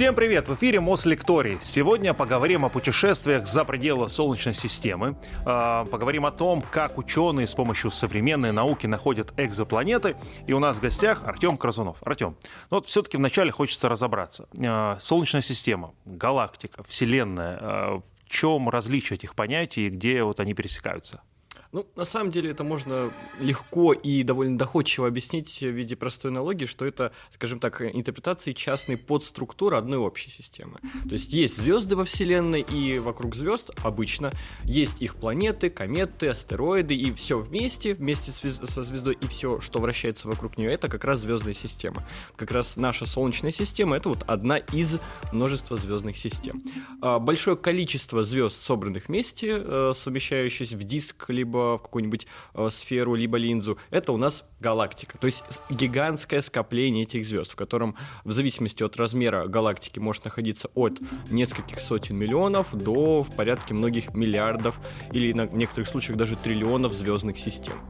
Всем привет! В эфире Мослекторий. Сегодня поговорим о путешествиях за пределы Солнечной системы. А, поговорим о том, как ученые с помощью современной науки находят экзопланеты. И у нас в гостях Артем Кразунов. Артем, ну вот все-таки вначале хочется разобраться. А, Солнечная система, галактика, Вселенная. А, в чем различие этих понятий и где вот они пересекаются? Ну, на самом деле это можно легко и довольно доходчиво объяснить в виде простой аналогии, что это, скажем так, интерпретации частной подструктуры одной общей системы. То есть есть звезды во Вселенной, и вокруг звезд обычно есть их планеты, кометы, астероиды, и все вместе, вместе со звездой, и все, что вращается вокруг нее, это как раз звездная система. Как раз наша Солнечная система это вот одна из множества звездных систем. А, большое количество звезд, собранных вместе, э, совмещающихся в диск, либо в какую-нибудь э, сферу, либо линзу, это у нас галактика. То есть гигантское скопление этих звезд, в котором в зависимости от размера галактики может находиться от нескольких сотен миллионов до в порядке многих миллиардов или на некоторых случаях даже триллионов звездных систем.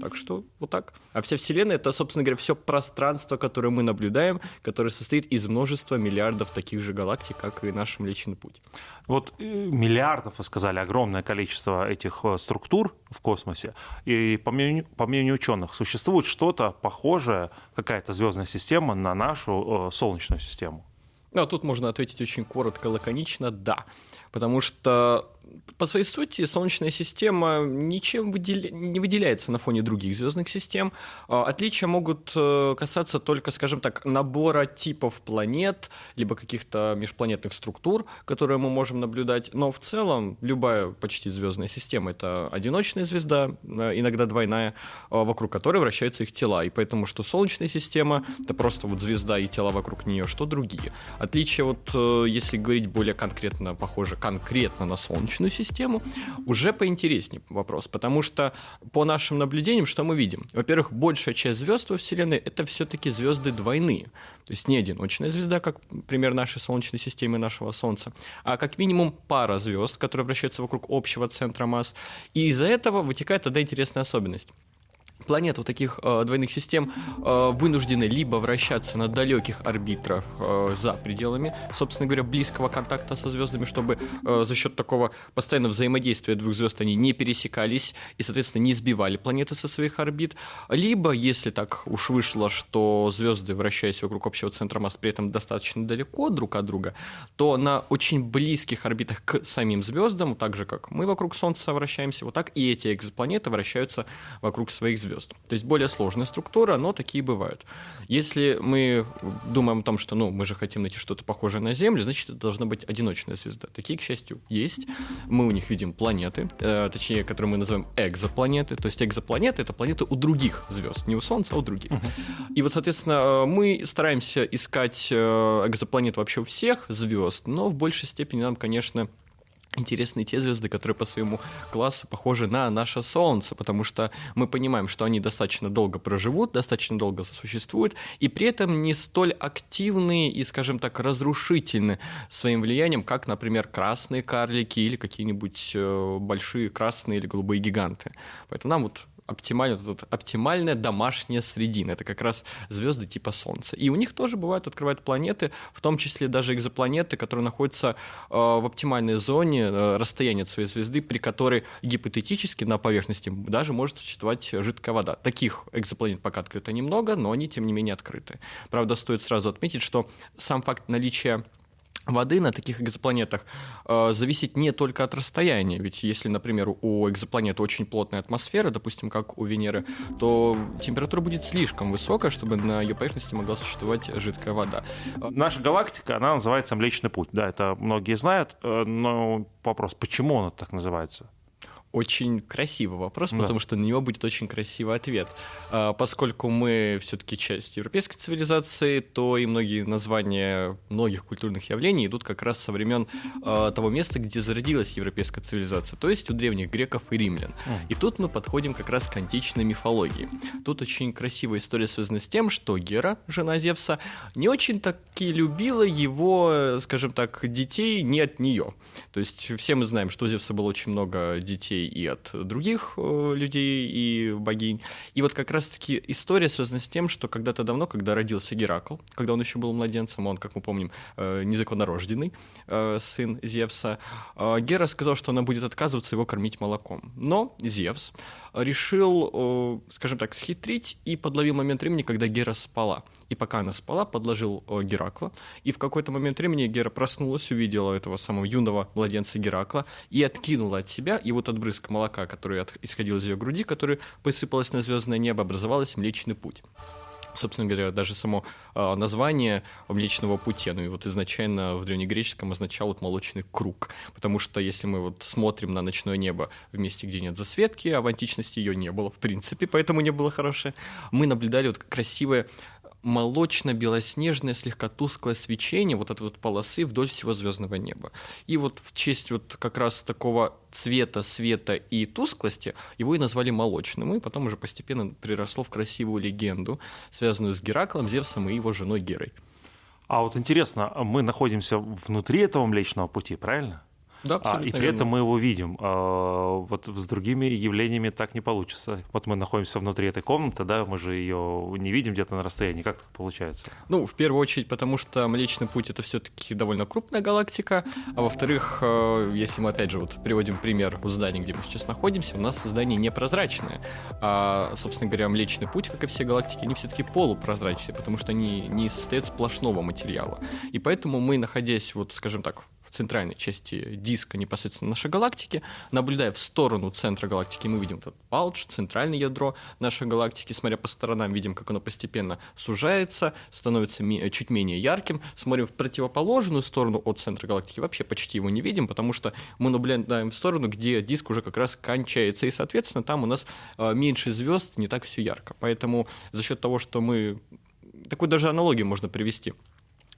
Так что вот так. А вся Вселенная это, собственно говоря, все пространство, которое мы наблюдаем, которое состоит из множества миллиардов таких же галактик, как и наш Млечный Путь. Вот э, миллиардов, вы сказали, огромное количество этих э, структур в космосе. И по мнению, по мнению ученых, существует что-то похожее, какая-то звездная система на нашу э, Солнечную систему? Ну, а тут можно ответить очень коротко, лаконично, да. Потому что по своей сути Солнечная система ничем выделя... не выделяется на фоне других звездных систем. А, отличия могут э, касаться только, скажем так, набора типов планет, либо каких-то межпланетных структур, которые мы можем наблюдать. Но в целом любая почти звездная система это одиночная звезда, э, иногда двойная, э, вокруг которой вращаются их тела. И поэтому, что Солнечная система это просто вот звезда и тела вокруг нее, что другие. Отличие вот, если говорить более конкретно, похоже конкретно на Солнечную Солнечную систему, уже поинтереснее вопрос, потому что по нашим наблюдениям, что мы видим? Во-первых, большая часть звезд во Вселенной это все-таки звезды двойные, то есть не одиночная звезда, как пример нашей Солнечной системы нашего Солнца, а как минимум пара звезд, которые вращаются вокруг общего центра масс. И из-за этого вытекает одна интересная особенность планеты таких э, двойных систем э, вынуждены либо вращаться на далеких орбитрах э, за пределами, собственно говоря, близкого контакта со звездами, чтобы э, за счет такого постоянного взаимодействия двух звезд они не пересекались и, соответственно, не сбивали планеты со своих орбит, либо, если так уж вышло, что звезды, вращаясь вокруг общего центра масс, при этом достаточно далеко друг от друга, то на очень близких орбитах к самим звездам, так же как мы вокруг Солнца вращаемся, вот так и эти экзопланеты вращаются вокруг своих звезд звезд. То есть более сложная структура, но такие бывают. Если мы думаем о том, что ну, мы же хотим найти что-то похожее на Землю, значит, это должна быть одиночная звезда. Такие, к счастью, есть. Мы у них видим планеты, э, точнее, которые мы называем экзопланеты. То есть экзопланеты — это планеты у других звезд, не у Солнца, а у других. И вот, соответственно, мы стараемся искать э, экзопланет вообще у всех звезд, но в большей степени нам, конечно, интересны те звезды, которые по своему классу похожи на наше Солнце, потому что мы понимаем, что они достаточно долго проживут, достаточно долго существуют, и при этом не столь активны и, скажем так, разрушительны своим влиянием, как, например, красные карлики или какие-нибудь э, большие красные или голубые гиганты. Поэтому нам вот оптимальная, вот оптимальная домашняя средина. Это как раз звезды типа Солнца. И у них тоже бывают открывают планеты, в том числе даже экзопланеты, которые находятся э, в оптимальной зоне э, расстояния от своей звезды, при которой гипотетически на поверхности даже может существовать жидкая вода. Таких экзопланет пока открыто немного, но они тем не менее открыты. Правда, стоит сразу отметить, что сам факт наличия воды на таких экзопланетах э, зависит не только от расстояния. Ведь если, например, у экзопланеты очень плотная атмосфера, допустим, как у Венеры, то температура будет слишком высокая, чтобы на ее поверхности могла существовать жидкая вода. Наша галактика, она называется Млечный Путь. Да, это многие знают, э, но вопрос, почему она так называется? Очень красивый вопрос, да. потому что на него будет очень красивый ответ. А, поскольку мы все-таки часть европейской цивилизации, то и многие названия многих культурных явлений идут как раз со времен а, того места, где зародилась европейская цивилизация, то есть у древних греков и римлян. И тут мы подходим как раз к античной мифологии. Тут очень красивая история связана с тем, что Гера, жена Зевса, не очень таки любила его, скажем так, детей не от нее. То есть все мы знаем, что у Зевса было очень много детей людей и от других э, людей и богинь. И вот как раз-таки история связана с тем, что когда-то давно, когда родился Геракл, когда он еще был младенцем, он, как мы помним, э, незаконнорожденный э, сын Зевса, Гера сказал, что она будет отказываться его кормить молоком. Но Зевс решил, скажем так, схитрить и подловил момент времени, когда Гера спала. И пока она спала, подложил Геракла. И в какой-то момент времени Гера проснулась, увидела этого самого юного младенца Геракла и откинула от себя, и вот отбрызг молока, который исходил из ее груди, который посыпалось на звездное небо, образовалась Млечный Путь собственно говоря, даже само э, название Млечного Пути, ну и вот изначально в древнегреческом означало вот молочный круг, потому что если мы вот смотрим на ночное небо в месте, где нет засветки, а в античности ее не было в принципе, поэтому не было хорошее, мы наблюдали вот красивое молочно-белоснежное, слегка тусклое свечение вот этой вот полосы вдоль всего звездного неба. И вот в честь вот как раз такого цвета, света и тусклости его и назвали молочным, и потом уже постепенно приросло в красивую легенду, связанную с Гераклом, Зевсом и его женой Герой. А вот интересно, мы находимся внутри этого Млечного Пути, правильно? Да, а, и при этом мы его видим. А, вот с другими явлениями так не получится. Вот мы находимся внутри этой комнаты, да, мы же ее не видим где-то на расстоянии. Как так получается? Ну, в первую очередь, потому что Млечный Путь это все-таки довольно крупная галактика, а во-вторых, э, если мы опять же вот приводим пример у здания, где мы сейчас находимся, у нас здание непрозрачное. А, собственно говоря, Млечный Путь, как и все галактики, они все-таки полупрозрачные, потому что они не состоят сплошного материала. И поэтому мы, находясь, вот, скажем так, центральной части диска непосредственно нашей галактики. Наблюдая в сторону центра галактики, мы видим этот палч, центральное ядро нашей галактики. Смотря по сторонам, видим, как оно постепенно сужается, становится чуть менее ярким. Смотрим в противоположную сторону от центра галактики, вообще почти его не видим, потому что мы наблюдаем в сторону, где диск уже как раз кончается, и, соответственно, там у нас а, меньше звезд, не так все ярко. Поэтому за счет того, что мы такую даже аналогию можно привести –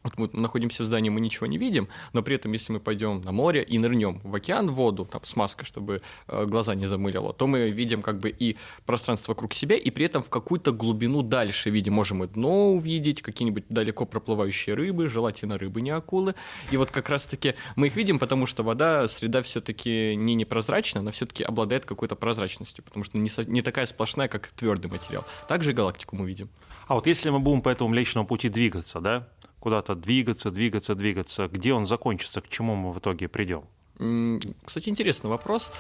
вот мы находимся в здании, мы ничего не видим, но при этом, если мы пойдем на море и нырнем в океан, в воду, там, с маской, чтобы э, глаза не замылило, то мы видим как бы и пространство вокруг себя, и при этом в какую-то глубину дальше видим. Можем и дно увидеть, какие-нибудь далеко проплывающие рыбы, желательно рыбы, не акулы. И вот как раз-таки мы их видим, потому что вода, среда все-таки не непрозрачная, она все-таки обладает какой-то прозрачностью, потому что не, не такая сплошная, как твердый материал. Также галактику мы видим. А вот если мы будем по этому Млечному пути двигаться, да, куда-то двигаться, двигаться, двигаться, где он закончится, к чему мы в итоге придем? Кстати, интересный вопрос.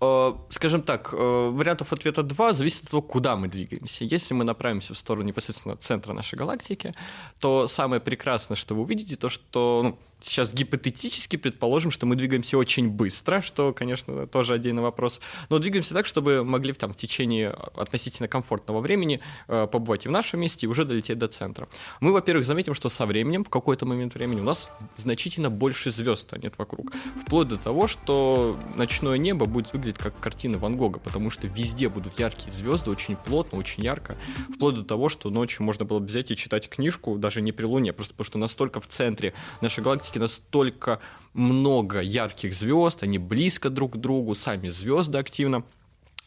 Э, скажем так, э, вариантов ответа два зависит от того, куда мы двигаемся. Если мы направимся в сторону непосредственно центра нашей галактики, то самое прекрасное, что вы увидите, то, что ну, сейчас гипотетически предположим, что мы двигаемся очень быстро, что, конечно, тоже отдельный вопрос, но двигаемся так, чтобы могли там, в течение относительно комфортного времени э, побывать и в нашем месте, и уже долететь до центра. Мы, во-первых, заметим, что со временем, в какой-то момент времени, у нас значительно больше звезд станет вокруг. Вплоть до того, что ночное небо будет выглядеть как картина Ван Гога, потому что везде будут яркие звезды, очень плотно, очень ярко. Вплоть до того, что ночью можно было бы взять и читать книжку, даже не при Луне, просто потому что настолько в центре нашей галактики галактике настолько много ярких звезд, они близко друг к другу, сами звезды активно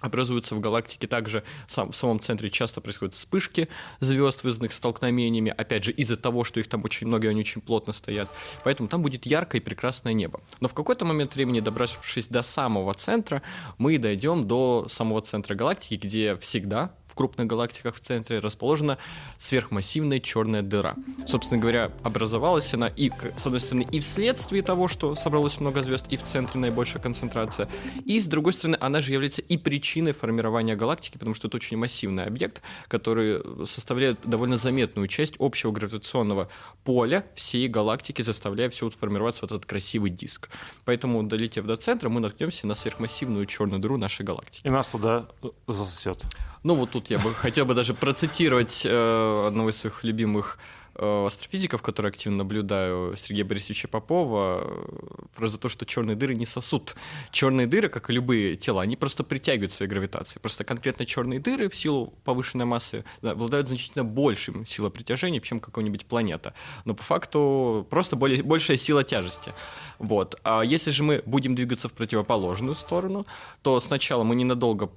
образуются в галактике. Также сам, в самом центре часто происходят вспышки звезд, вызванных столкновениями, опять же, из-за того, что их там очень много, и они очень плотно стоят. Поэтому там будет яркое и прекрасное небо. Но в какой-то момент времени, добравшись до самого центра, мы дойдем до самого центра галактики, где всегда в крупных галактиках в центре расположена сверхмассивная черная дыра. Собственно говоря, образовалась она и, с одной стороны, и вследствие того, что собралось много звезд, и в центре наибольшая концентрация, и, с другой стороны, она же является и причиной формирования галактики, потому что это очень массивный объект, который составляет довольно заметную часть общего гравитационного поля всей галактики, заставляя все вот формироваться вот этот красивый диск. Поэтому, долетев до центра, мы наткнемся на сверхмассивную черную дыру нашей галактики. И нас туда засосет. Ну вот тут я бы хотел бы даже процитировать э, одного из своих любимых э, астрофизиков, который активно наблюдаю, Сергея Борисовича Попова, э, про то, что черные дыры не сосут. Черные дыры, как и любые тела, они просто притягивают своей гравитацией. Просто конкретно черные дыры в силу повышенной массы да, обладают значительно большим силой притяжения, чем какая-нибудь планета. Но по факту просто более, большая сила тяжести. Вот. А если же мы будем двигаться в противоположную сторону, то сначала мы ненадолго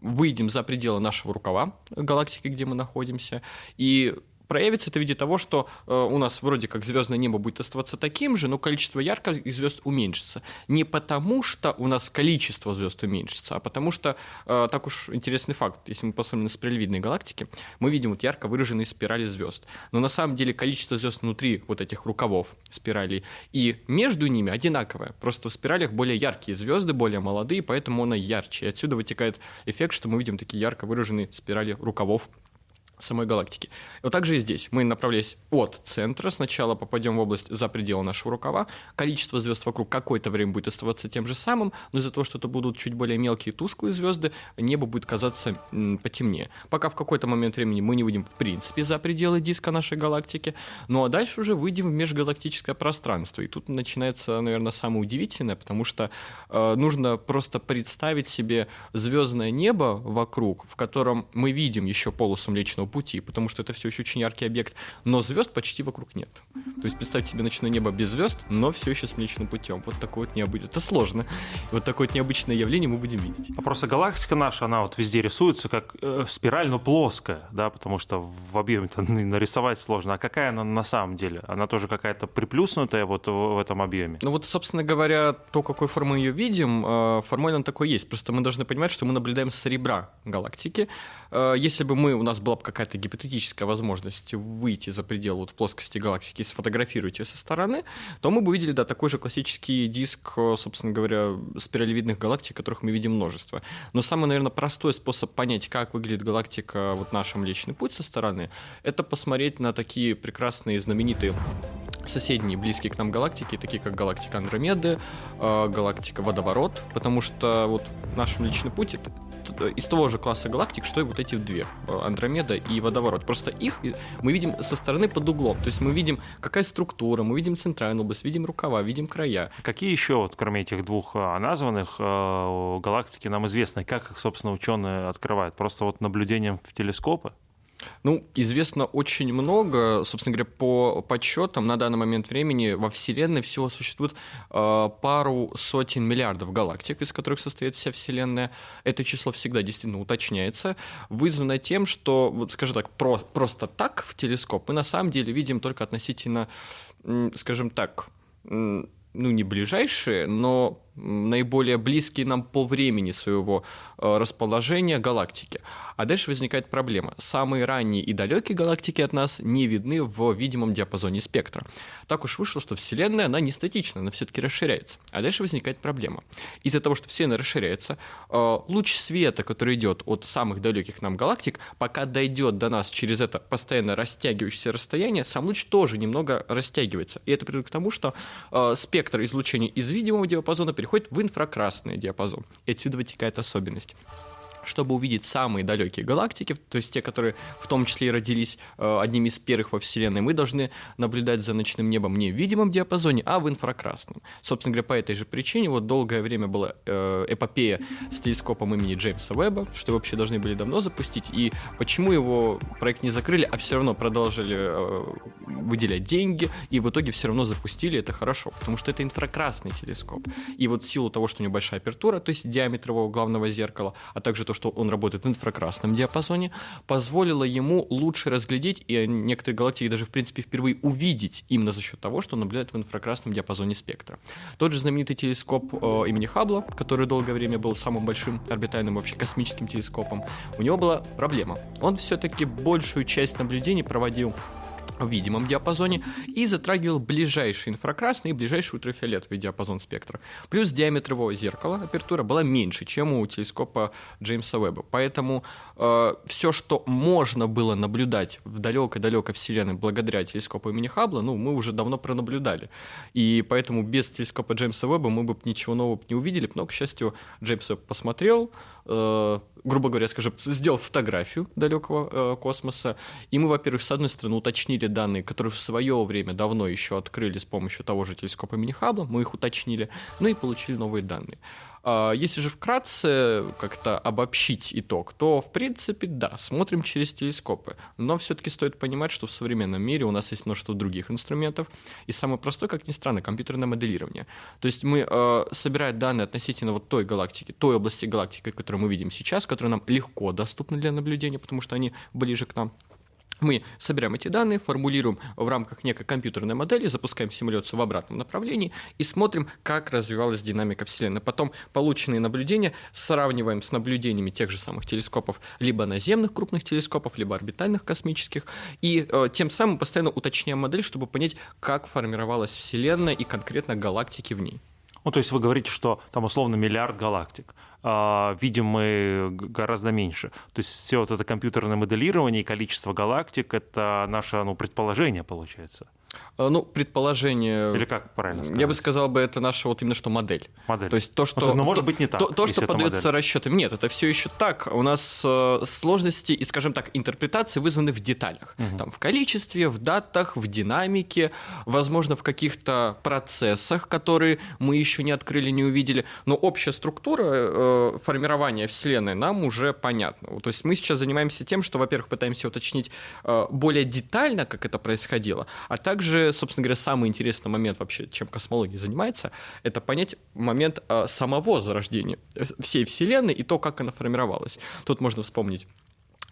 выйдем за пределы нашего рукава галактики, где мы находимся, и проявится это в виде того, что э, у нас вроде как звездное небо будет оставаться таким же, но количество ярких звезд уменьшится. Не потому, что у нас количество звезд уменьшится, а потому что, э, так уж интересный факт, если мы посмотрим на спиралевидные галактики, мы видим вот ярко выраженные спирали звезд. Но на самом деле количество звезд внутри вот этих рукавов спиралей и между ними одинаковое. Просто в спиралях более яркие звезды, более молодые, поэтому она ярче. И отсюда вытекает эффект, что мы видим такие ярко выраженные спирали рукавов самой галактики. И вот так же и здесь. Мы, направляясь от центра, сначала попадем в область за пределы нашего рукава. Количество звезд вокруг какое-то время будет оставаться тем же самым, но из-за того, что это будут чуть более мелкие тусклые звезды, небо будет казаться потемнее. Пока в какой-то момент времени мы не выйдем в принципе за пределы диска нашей галактики, ну а дальше уже выйдем в межгалактическое пространство. И тут начинается, наверное, самое удивительное, потому что э, нужно просто представить себе звездное небо вокруг, в котором мы видим еще полосу Млечного пути, потому что это все еще очень яркий объект, но звезд почти вокруг нет. То есть представьте себе ночное небо без звезд, но все еще с Млечным путем. Вот такое вот необычное. Это сложно. Вот такое вот необычное явление мы будем видеть. А просто галактика наша, она вот везде рисуется как э, спираль, но плоская, да, потому что в объеме-то нарисовать сложно. А какая она на самом деле? Она тоже какая-то приплюснутая вот в этом объеме? Ну вот, собственно говоря, то, какой формы ее видим, э, формально такой есть. Просто мы должны понимать, что мы наблюдаем с ребра галактики. Э, если бы мы, у нас была бы какая-то гипотетическая возможность выйти за пределы вот плоскости галактики и сфотографировать ее со стороны, то мы бы увидели, да, такой же классический диск, э, собственно говоря, спиралевидных галактик, которых мы видим множество. Но самый, наверное, простой способ понять, как выглядит галактика, вот наш Млечный Путь со стороны, это посмотреть на такие прекрасные, знаменитые соседние близкие к нам галактики, такие как галактика Андромеды, э, галактика Водоворот, потому что вот наш Млечный Путь из того же класса галактик, что и вот эти две, э, Андромеда и Водоворот. Просто их мы видим со стороны под углом. То есть мы видим, какая структура, мы видим центральную область, видим рукава, видим края. Какие еще, вот, кроме этих двух э, названных, галактики нам известны? Как их, собственно, ученые открывают? Просто вот наблюдением в телескопы? Ну, известно очень много. Собственно говоря, по подсчетам на данный момент времени во Вселенной всего существует э, пару сотен миллиардов галактик, из которых состоит вся Вселенная. Это число всегда действительно уточняется, вызвано тем, что, вот, скажем так, про, просто так в телескоп мы на самом деле видим только относительно, скажем так, ну, не ближайшие, но наиболее близкие нам по времени своего э, расположения галактики. А дальше возникает проблема. Самые ранние и далекие галактики от нас не видны в видимом диапазоне спектра. Так уж вышло, что Вселенная, она не статична, она все-таки расширяется. А дальше возникает проблема. Из-за того, что Вселенная расширяется, э, луч света, который идет от самых далеких нам галактик, пока дойдет до нас через это постоянно растягивающееся расстояние, сам луч тоже немного растягивается. И это приводит к тому, что э, спектр излучения из видимого диапазона переходит в инфракрасный диапазон. И отсюда вытекает особенность чтобы увидеть самые далекие галактики, то есть те, которые в том числе и родились э, одними из первых во Вселенной, мы должны наблюдать за ночным небом не в видимом диапазоне, а в инфракрасном. Собственно говоря, по этой же причине вот долгое время была э, эпопея с телескопом имени Джеймса Уэбба, что вообще должны были давно запустить, и почему его проект не закрыли, а все равно продолжили э, выделять деньги, и в итоге все равно запустили, это хорошо, потому что это инфракрасный телескоп. И вот в силу того, что у него большая апертура, то есть диаметр его главного зеркала, а также то, что он работает в инфракрасном диапазоне, позволило ему лучше разглядеть и некоторые галактики даже, в принципе, впервые увидеть именно за счет того, что он наблюдает в инфракрасном диапазоне спектра. Тот же знаменитый телескоп э, имени Хаббла, который долгое время был самым большим орбитальным вообще космическим телескопом, у него была проблема. Он все-таки большую часть наблюдений проводил в видимом диапазоне и затрагивал ближайший инфракрасный и ближайший ультрафиолетовый диапазон спектра. Плюс диаметр его зеркала, апертура, была меньше, чем у телескопа Джеймса Уэбба. Поэтому э, все, что можно было наблюдать в далекой-далекой Вселенной благодаря телескопу имени Хаббла, ну, мы уже давно пронаблюдали. И поэтому без телескопа Джеймса Уэбба мы бы ничего нового не увидели. Но, к счастью, Джеймс Уэбб посмотрел, э, грубо говоря, скажем, сделал фотографию далекого э, космоса, и мы, во-первых, с одной стороны, уточнили данные, которые в свое время давно еще открыли с помощью того же телескопа имени Хаббла, мы их уточнили, ну и получили новые данные. А, если же вкратце как-то обобщить итог, то, в принципе, да, смотрим через телескопы. Но все-таки стоит понимать, что в современном мире у нас есть множество других инструментов. И самый простой, как ни странно, компьютерное моделирование. То есть мы, э, собирая данные относительно вот той галактики, той области галактики, которую мы видим сейчас, которая нам легко доступна для наблюдения, потому что они ближе к нам, Мы собираем эти данные, формулируем в рамках некой компьютерной модели, запускаем симуляцию в обратном направлении и смотрим, как развивалась динамика Вселенной. Потом полученные наблюдения сравниваем с наблюдениями тех же самых телескопов, либо наземных крупных телескопов, либо орбитальных космических, и э, тем самым постоянно уточняем модель, чтобы понять, как формировалась Вселенная и конкретно галактики в ней. Ну, то есть вы говорите, что там условно миллиард галактик. А, видим мы гораздо меньше. То есть все вот это компьютерное моделирование и количество галактик — это наше ну, предположение, получается. Э, ну, предположение... Или как правильно сказать? Я бы сказал бы, это наша вот именно что модель. Модель. То есть то, что... Но, ну, может быть не так, То, то что подается расчетам. Нет, это все еще так. У нас э, сложности и, скажем так, интерпретации вызваны в деталях. Угу. Там в количестве, в датах, в динамике, возможно, в каких-то процессах, которые мы еще не открыли, не увидели. Но общая структура э, формирования Вселенной нам уже понятна. То есть мы сейчас занимаемся тем, что, во-первых, пытаемся уточнить э, более детально, как это происходило, а также собственно говоря, самый интересный момент вообще, чем космология занимается, это понять момент а, самого зарождения всей Вселенной и то, как она формировалась. Тут можно вспомнить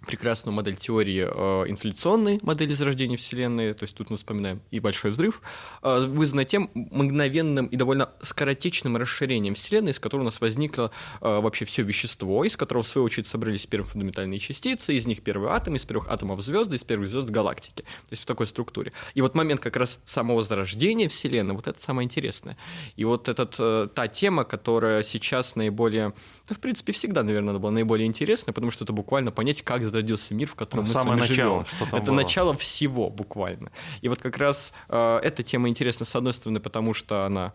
прекрасную модель теории э, инфляционной модели зарождения Вселенной, то есть тут мы вспоминаем и большой взрыв, э, вызванный тем мгновенным и довольно скоротечным расширением Вселенной, из которого у нас возникло э, вообще все вещество, из которого, в свою очередь, собрались первые фундаментальные частицы, из них первые атомы, из первых атомов звезды, из первых звезд галактики, то есть в такой структуре. И вот момент как раз самого зарождения Вселенной, вот это самое интересное. И вот этот, э, та тема, которая сейчас наиболее, ну, в принципе, всегда, наверное, была наиболее интересная, потому что это буквально понять, как зародился мир, в котором ну, мы самое с вами начало, живем. Что это было. начало всего буквально. И вот как раз э, эта тема интересна, с одной стороны, потому что она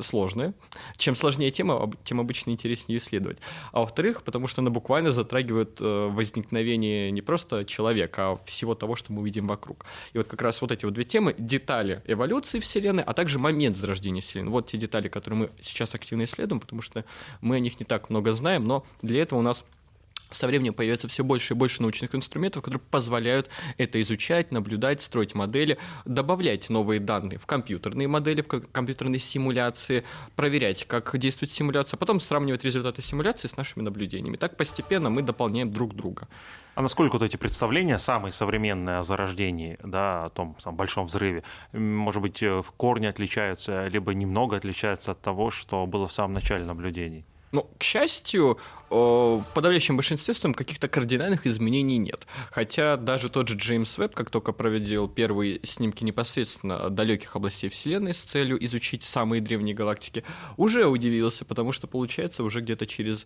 сложная. Чем сложнее тема, тем обычно интереснее исследовать. А во-вторых, потому что она буквально затрагивает э, возникновение не просто человека, а всего того, что мы видим вокруг. И вот как раз вот эти вот две темы, детали эволюции Вселенной, а также момент зарождения Вселенной. Вот те детали, которые мы сейчас активно исследуем, потому что мы о них не так много знаем, но для этого у нас со временем появляется все больше и больше научных инструментов, которые позволяют это изучать, наблюдать, строить модели, добавлять новые данные в компьютерные модели, в компьютерные симуляции, проверять, как действует симуляция, а потом сравнивать результаты симуляции с нашими наблюдениями. Так постепенно мы дополняем друг друга. А насколько вот эти представления, самые современные о зарождении, да, о том там, большом взрыве, может быть, э, в корне отличаются, либо немного отличаются от того, что было в самом начале наблюдений? Ну, к счастью, в подавляющем большинстве там каких-то кардинальных изменений нет. Хотя даже тот же Джеймс Веб, как только проводил первые снимки непосредственно далеких областей Вселенной с целью изучить самые древние галактики, уже удивился, потому что получается уже где-то через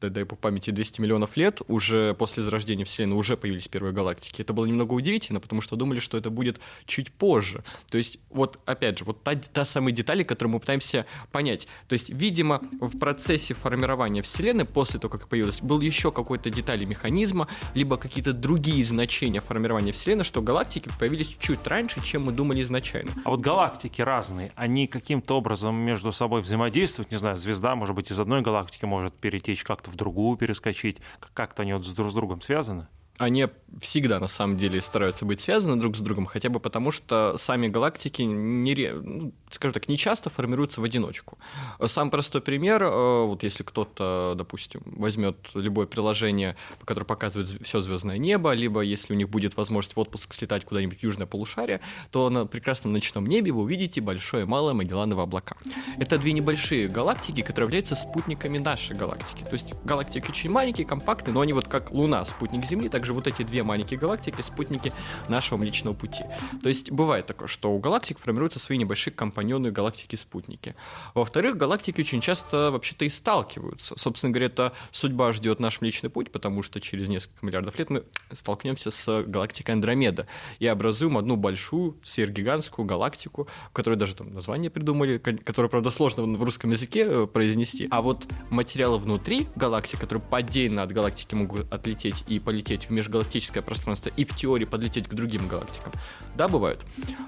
дай по памяти 200 миллионов лет, уже после зарождения Вселенной уже появились первые галактики. Это было немного удивительно, потому что думали, что это будет чуть позже. То есть, вот опять же, вот та, та самая деталь, которую мы пытаемся понять. То есть, видимо, в процессе формирования Вселенной, после того, как появилась, был еще какой-то детали механизма, либо какие-то другие значения формирования Вселенной, что галактики появились чуть раньше, чем мы думали изначально. А вот галактики разные, они каким-то образом между собой взаимодействуют? Не знаю, звезда, может быть, из одной галактики может перетечь как-то в другую перескочить? Как-то они вот друг с другом связаны? Они всегда на самом деле стараются быть связаны друг с другом, хотя бы потому, что сами галактики, не, ну, скажем так, не часто формируются в одиночку. Сам простой пример, э, вот если кто-то, допустим, возьмет любое приложение, которое показывает все звездное небо, либо если у них будет возможность в отпуск слетать куда-нибудь в южное полушарие, то на прекрасном ночном небе вы увидите большое и малое Магелланово облака. Это две небольшие галактики, которые являются спутниками нашей галактики. То есть галактики очень маленькие, компактные, но они вот как Луна, спутник Земли, так также вот эти две маленькие галактики, спутники нашего Млечного Пути. То есть бывает такое, что у галактик формируются свои небольшие компаньоны галактики-спутники. Во-вторых, галактики очень часто вообще-то и сталкиваются. Собственно говоря, это судьба ждет наш Млечный Путь, потому что через несколько миллиардов лет мы столкнемся с галактикой Андромеда и образуем одну большую сверхгигантскую галактику, которой даже там название придумали, которое, правда, сложно в русском языке э, произнести. А вот материалы внутри галактики, которые поддельно от галактики могут отлететь и полететь в межгалактическое пространство и в теории подлететь к другим галактикам. Да, бывают.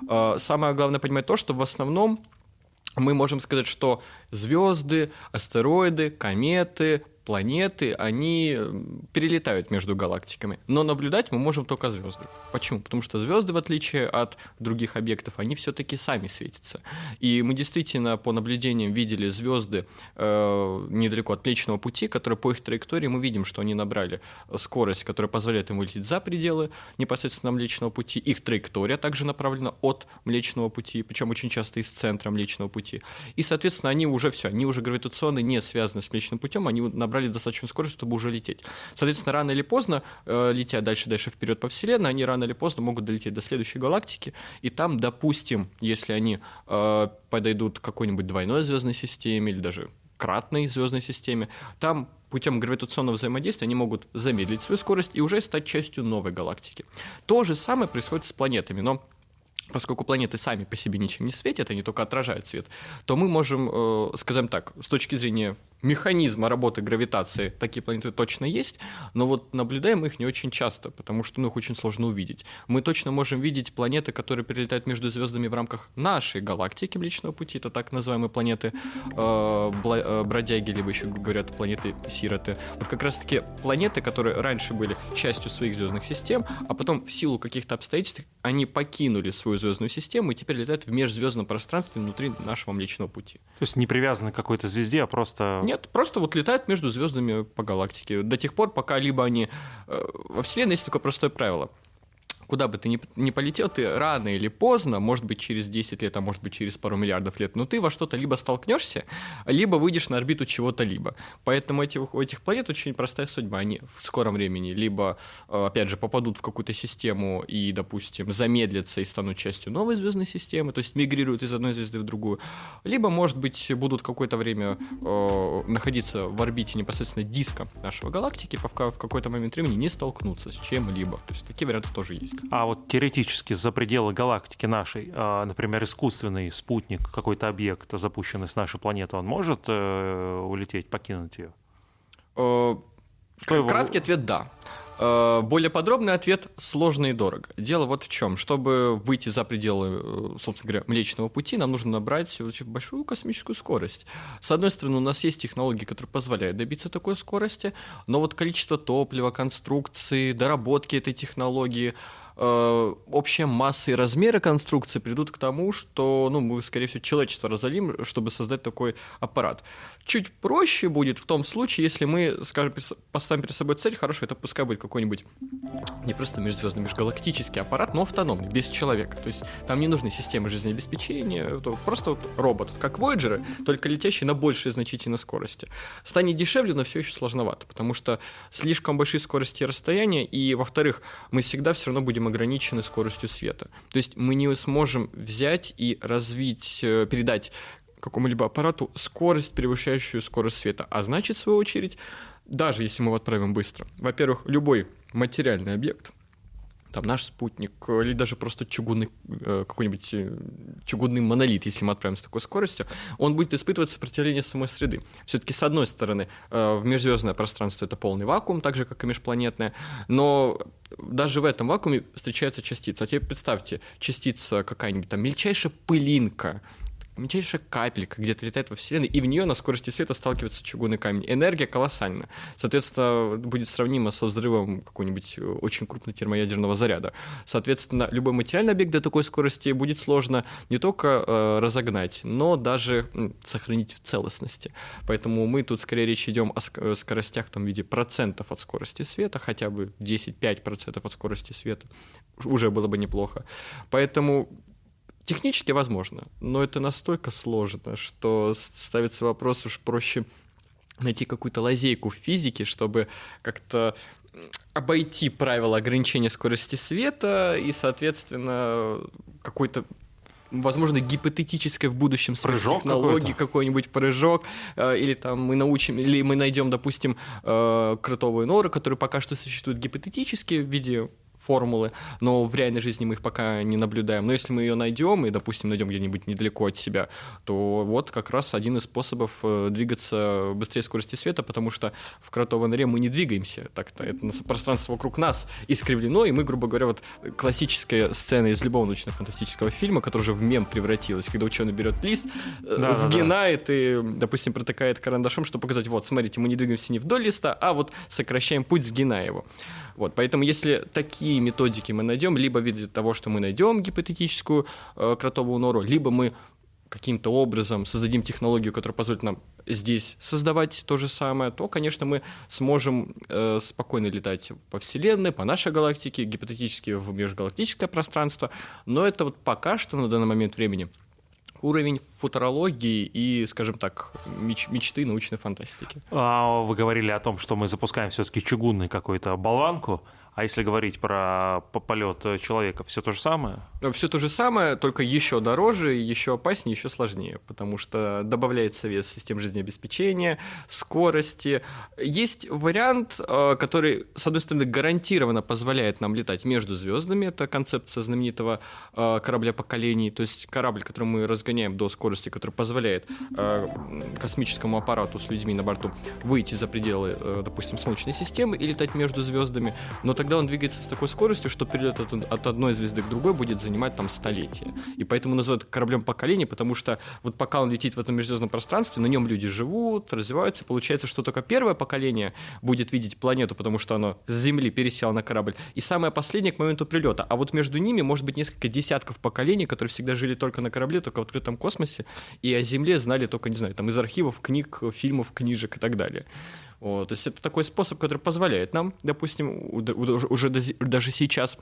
А, самое главное понимать то, что в основном мы можем сказать, что звезды, астероиды, кометы, планеты, они перелетают между галактиками. Но наблюдать мы можем только звезды. Почему? Потому что звезды, в отличие от других объектов, они все-таки сами светятся. И мы действительно по наблюдениям видели звезды э, недалеко от Млечного Пути, которые по их траектории мы видим, что они набрали скорость, которая позволяет им вылететь за пределы непосредственно Млечного Пути. Их траектория также направлена от Млечного Пути, причем очень часто из центра Млечного Пути. И, соответственно, они уже все, они уже гравитационно не связаны с Млечным Путем, они набрали набрали достаточную скорость, чтобы уже лететь. Соответственно, рано или поздно, э, летя дальше-дальше вперед по Вселенной, они рано или поздно могут долететь до следующей галактики, и там, допустим, если они э, подойдут к какой-нибудь двойной звездной системе или даже кратной звездной системе, там путем гравитационного взаимодействия они могут замедлить свою скорость и уже стать частью новой галактики. То же самое происходит с планетами, но поскольку планеты сами по себе ничем не светят, они только отражают свет, то мы можем, э, скажем так, с точки зрения механизма работы гравитации такие планеты точно есть, но вот наблюдаем их не очень часто, потому что ну, их очень сложно увидеть. Мы точно можем видеть планеты, которые перелетают между звездами в рамках нашей галактики Млечного Пути, это так называемые планеты э, э, бродяги, либо еще говорят планеты сироты. Вот как раз-таки планеты, которые раньше были частью своих звездных систем, а потом в силу каких-то обстоятельств они покинули свою звездную систему и теперь летают в межзвездном пространстве внутри нашего Млечного Пути. То есть не привязаны к какой-то звезде, а просто нет, просто вот летают между звездами по галактике. До тех пор, пока либо они... Э, во Вселенной есть такое простое правило куда бы ты ни, ни полетел, ты рано или поздно, может быть, через 10 лет, а может быть, через пару миллиардов лет, но ты во что-то либо столкнешься, либо выйдешь на орбиту чего-то либо. Поэтому эти, у этих планет очень простая судьба. Они в скором времени либо, э, опять же, попадут в какую-то систему и, допустим, замедлятся и станут частью новой звездной системы, то есть мигрируют из одной звезды в другую, либо, может быть, будут какое-то время э, находиться в орбите непосредственно диска нашего галактики, пока в какой-то момент времени не столкнуться с чем-либо. То есть такие варианты тоже есть. А вот теоретически за пределы галактики нашей, а, например, искусственный спутник, какой-то объект, запущенный с нашей планеты, он может э, улететь, покинуть ее? Э, краткий ответ – да. Э, более подробный ответ – сложно и дорого. Дело вот в чем. Чтобы выйти за пределы, собственно говоря, Млечного Пути, нам нужно набрать очень большую космическую скорость. С одной стороны, у нас есть технологии, которые позволяют добиться такой скорости, но вот количество топлива, конструкции, доработки этой технологии – общая масса и размеры конструкции придут к тому, что ну, мы, скорее всего, человечество разолим, чтобы создать такой аппарат. Чуть проще будет в том случае, если мы, скажем, поставим перед собой цель, хорошо, это пускай будет какой-нибудь не просто межзвездный, межгалактический аппарат, но автономный, без человека. То есть там не нужны системы жизнеобеспечения, просто вот робот, как Voyager, только летящий на большей значительной скорости. Станет дешевле, но все еще сложновато, потому что слишком большие скорости и расстояния, и, во-вторых, мы всегда все равно будем ограничены скоростью света. То есть мы не сможем взять и развить, э, передать какому-либо аппарату скорость, превышающую скорость света. А значит, в свою очередь, даже если мы его отправим быстро, во-первых, любой материальный объект, там наш спутник, или даже просто чугунный, э, какой-нибудь э, чугунный монолит, если мы отправим с такой скоростью, он будет испытывать сопротивление самой среды. Все-таки, с одной стороны, э, в межзвездное пространство это полный вакуум, так же, как и межпланетное, но даже в этом вакууме встречается частица. А теперь представьте, частица какая-нибудь там мельчайшая пылинка, мельчайшая капелька где-то летает во Вселенной, и в нее на скорости света сталкивается чугунный камень. Энергия колоссальна. Соответственно, будет сравнимо со взрывом какого-нибудь э, очень крупного термоядерного заряда. Соответственно, любой материальный объект до такой скорости будет сложно не только э, разогнать, но даже э, сохранить в целостности. Поэтому мы тут скорее речь идем о скоростях там, в виде процентов от скорости света, хотя бы 10-5% от скорости света уже было бы неплохо. Поэтому Технически возможно, но это настолько сложно, что ставится вопрос уж проще найти какую-то лазейку в физике, чтобы как-то обойти правила ограничения скорости света и, соответственно, какой-то возможно, гипотетическое в будущем прыжок технологии, какой-нибудь прыжок, э, или там мы научим, или мы найдем, допустим, э, кротовую нору, которая пока что существует гипотетически в виде формулы, но в реальной жизни мы их пока не наблюдаем. Но если мы ее найдем и, допустим, найдем где-нибудь недалеко от себя, то вот как раз один из способов э, двигаться быстрее скорости света, потому что в кротовой норе мы не двигаемся так-то. Это пространство вокруг нас искривлено, и мы, грубо говоря, вот классическая сцена из любого научно-фантастического фильма, которая уже в мем превратилась, когда ученый берет лист, э, да, сгинает да, да. и, допустим, протыкает карандашом, чтобы показать, вот, смотрите, мы не двигаемся не вдоль листа, а вот сокращаем путь, сгиная его. Вот, поэтому если такие методики мы найдем, либо в виде того, что мы найдем гипотетическую э, кротовую нору, либо мы каким-то образом создадим технологию, которая позволит нам здесь создавать то же самое, то, конечно, мы сможем э, спокойно летать по Вселенной, по нашей галактике, гипотетически в межгалактическое пространство. Но это вот пока что на данный момент времени – уровень футурологии и, скажем так, меч мечты научной фантастики. А вы говорили о том, что мы запускаем все-таки чугунный какой-то болванку. А если говорить про полет человека, все то же самое? Все то же самое, только еще дороже, еще опаснее, еще сложнее, потому что добавляется вес систем жизнеобеспечения, скорости. Есть вариант, э, который, с одной стороны, гарантированно позволяет нам летать между звездами. Это концепция знаменитого э, корабля поколений, то есть корабль, который мы разгоняем до скорости, который позволяет э, космическому аппарату с людьми на борту выйти за пределы, допустим, Солнечной системы и летать между звездами. Но так тогда он двигается с такой скоростью, что перелет от, от одной звезды к другой будет занимать там столетия. И поэтому называют кораблем поколения, потому что вот пока он летит в этом межзвездном пространстве, на нем люди живут, развиваются. Получается, что только первое поколение будет видеть планету, потому что оно с Земли пересело на корабль, и самое последнее к моменту прилета. А вот между ними может быть несколько десятков поколений, которые всегда жили только на корабле, только в открытом космосе, и о Земле знали только, не знаю, там из архивов, книг, фильмов, книжек и так далее. Вот, то есть это такой способ, который позволяет нам, допустим, уже даже сейчас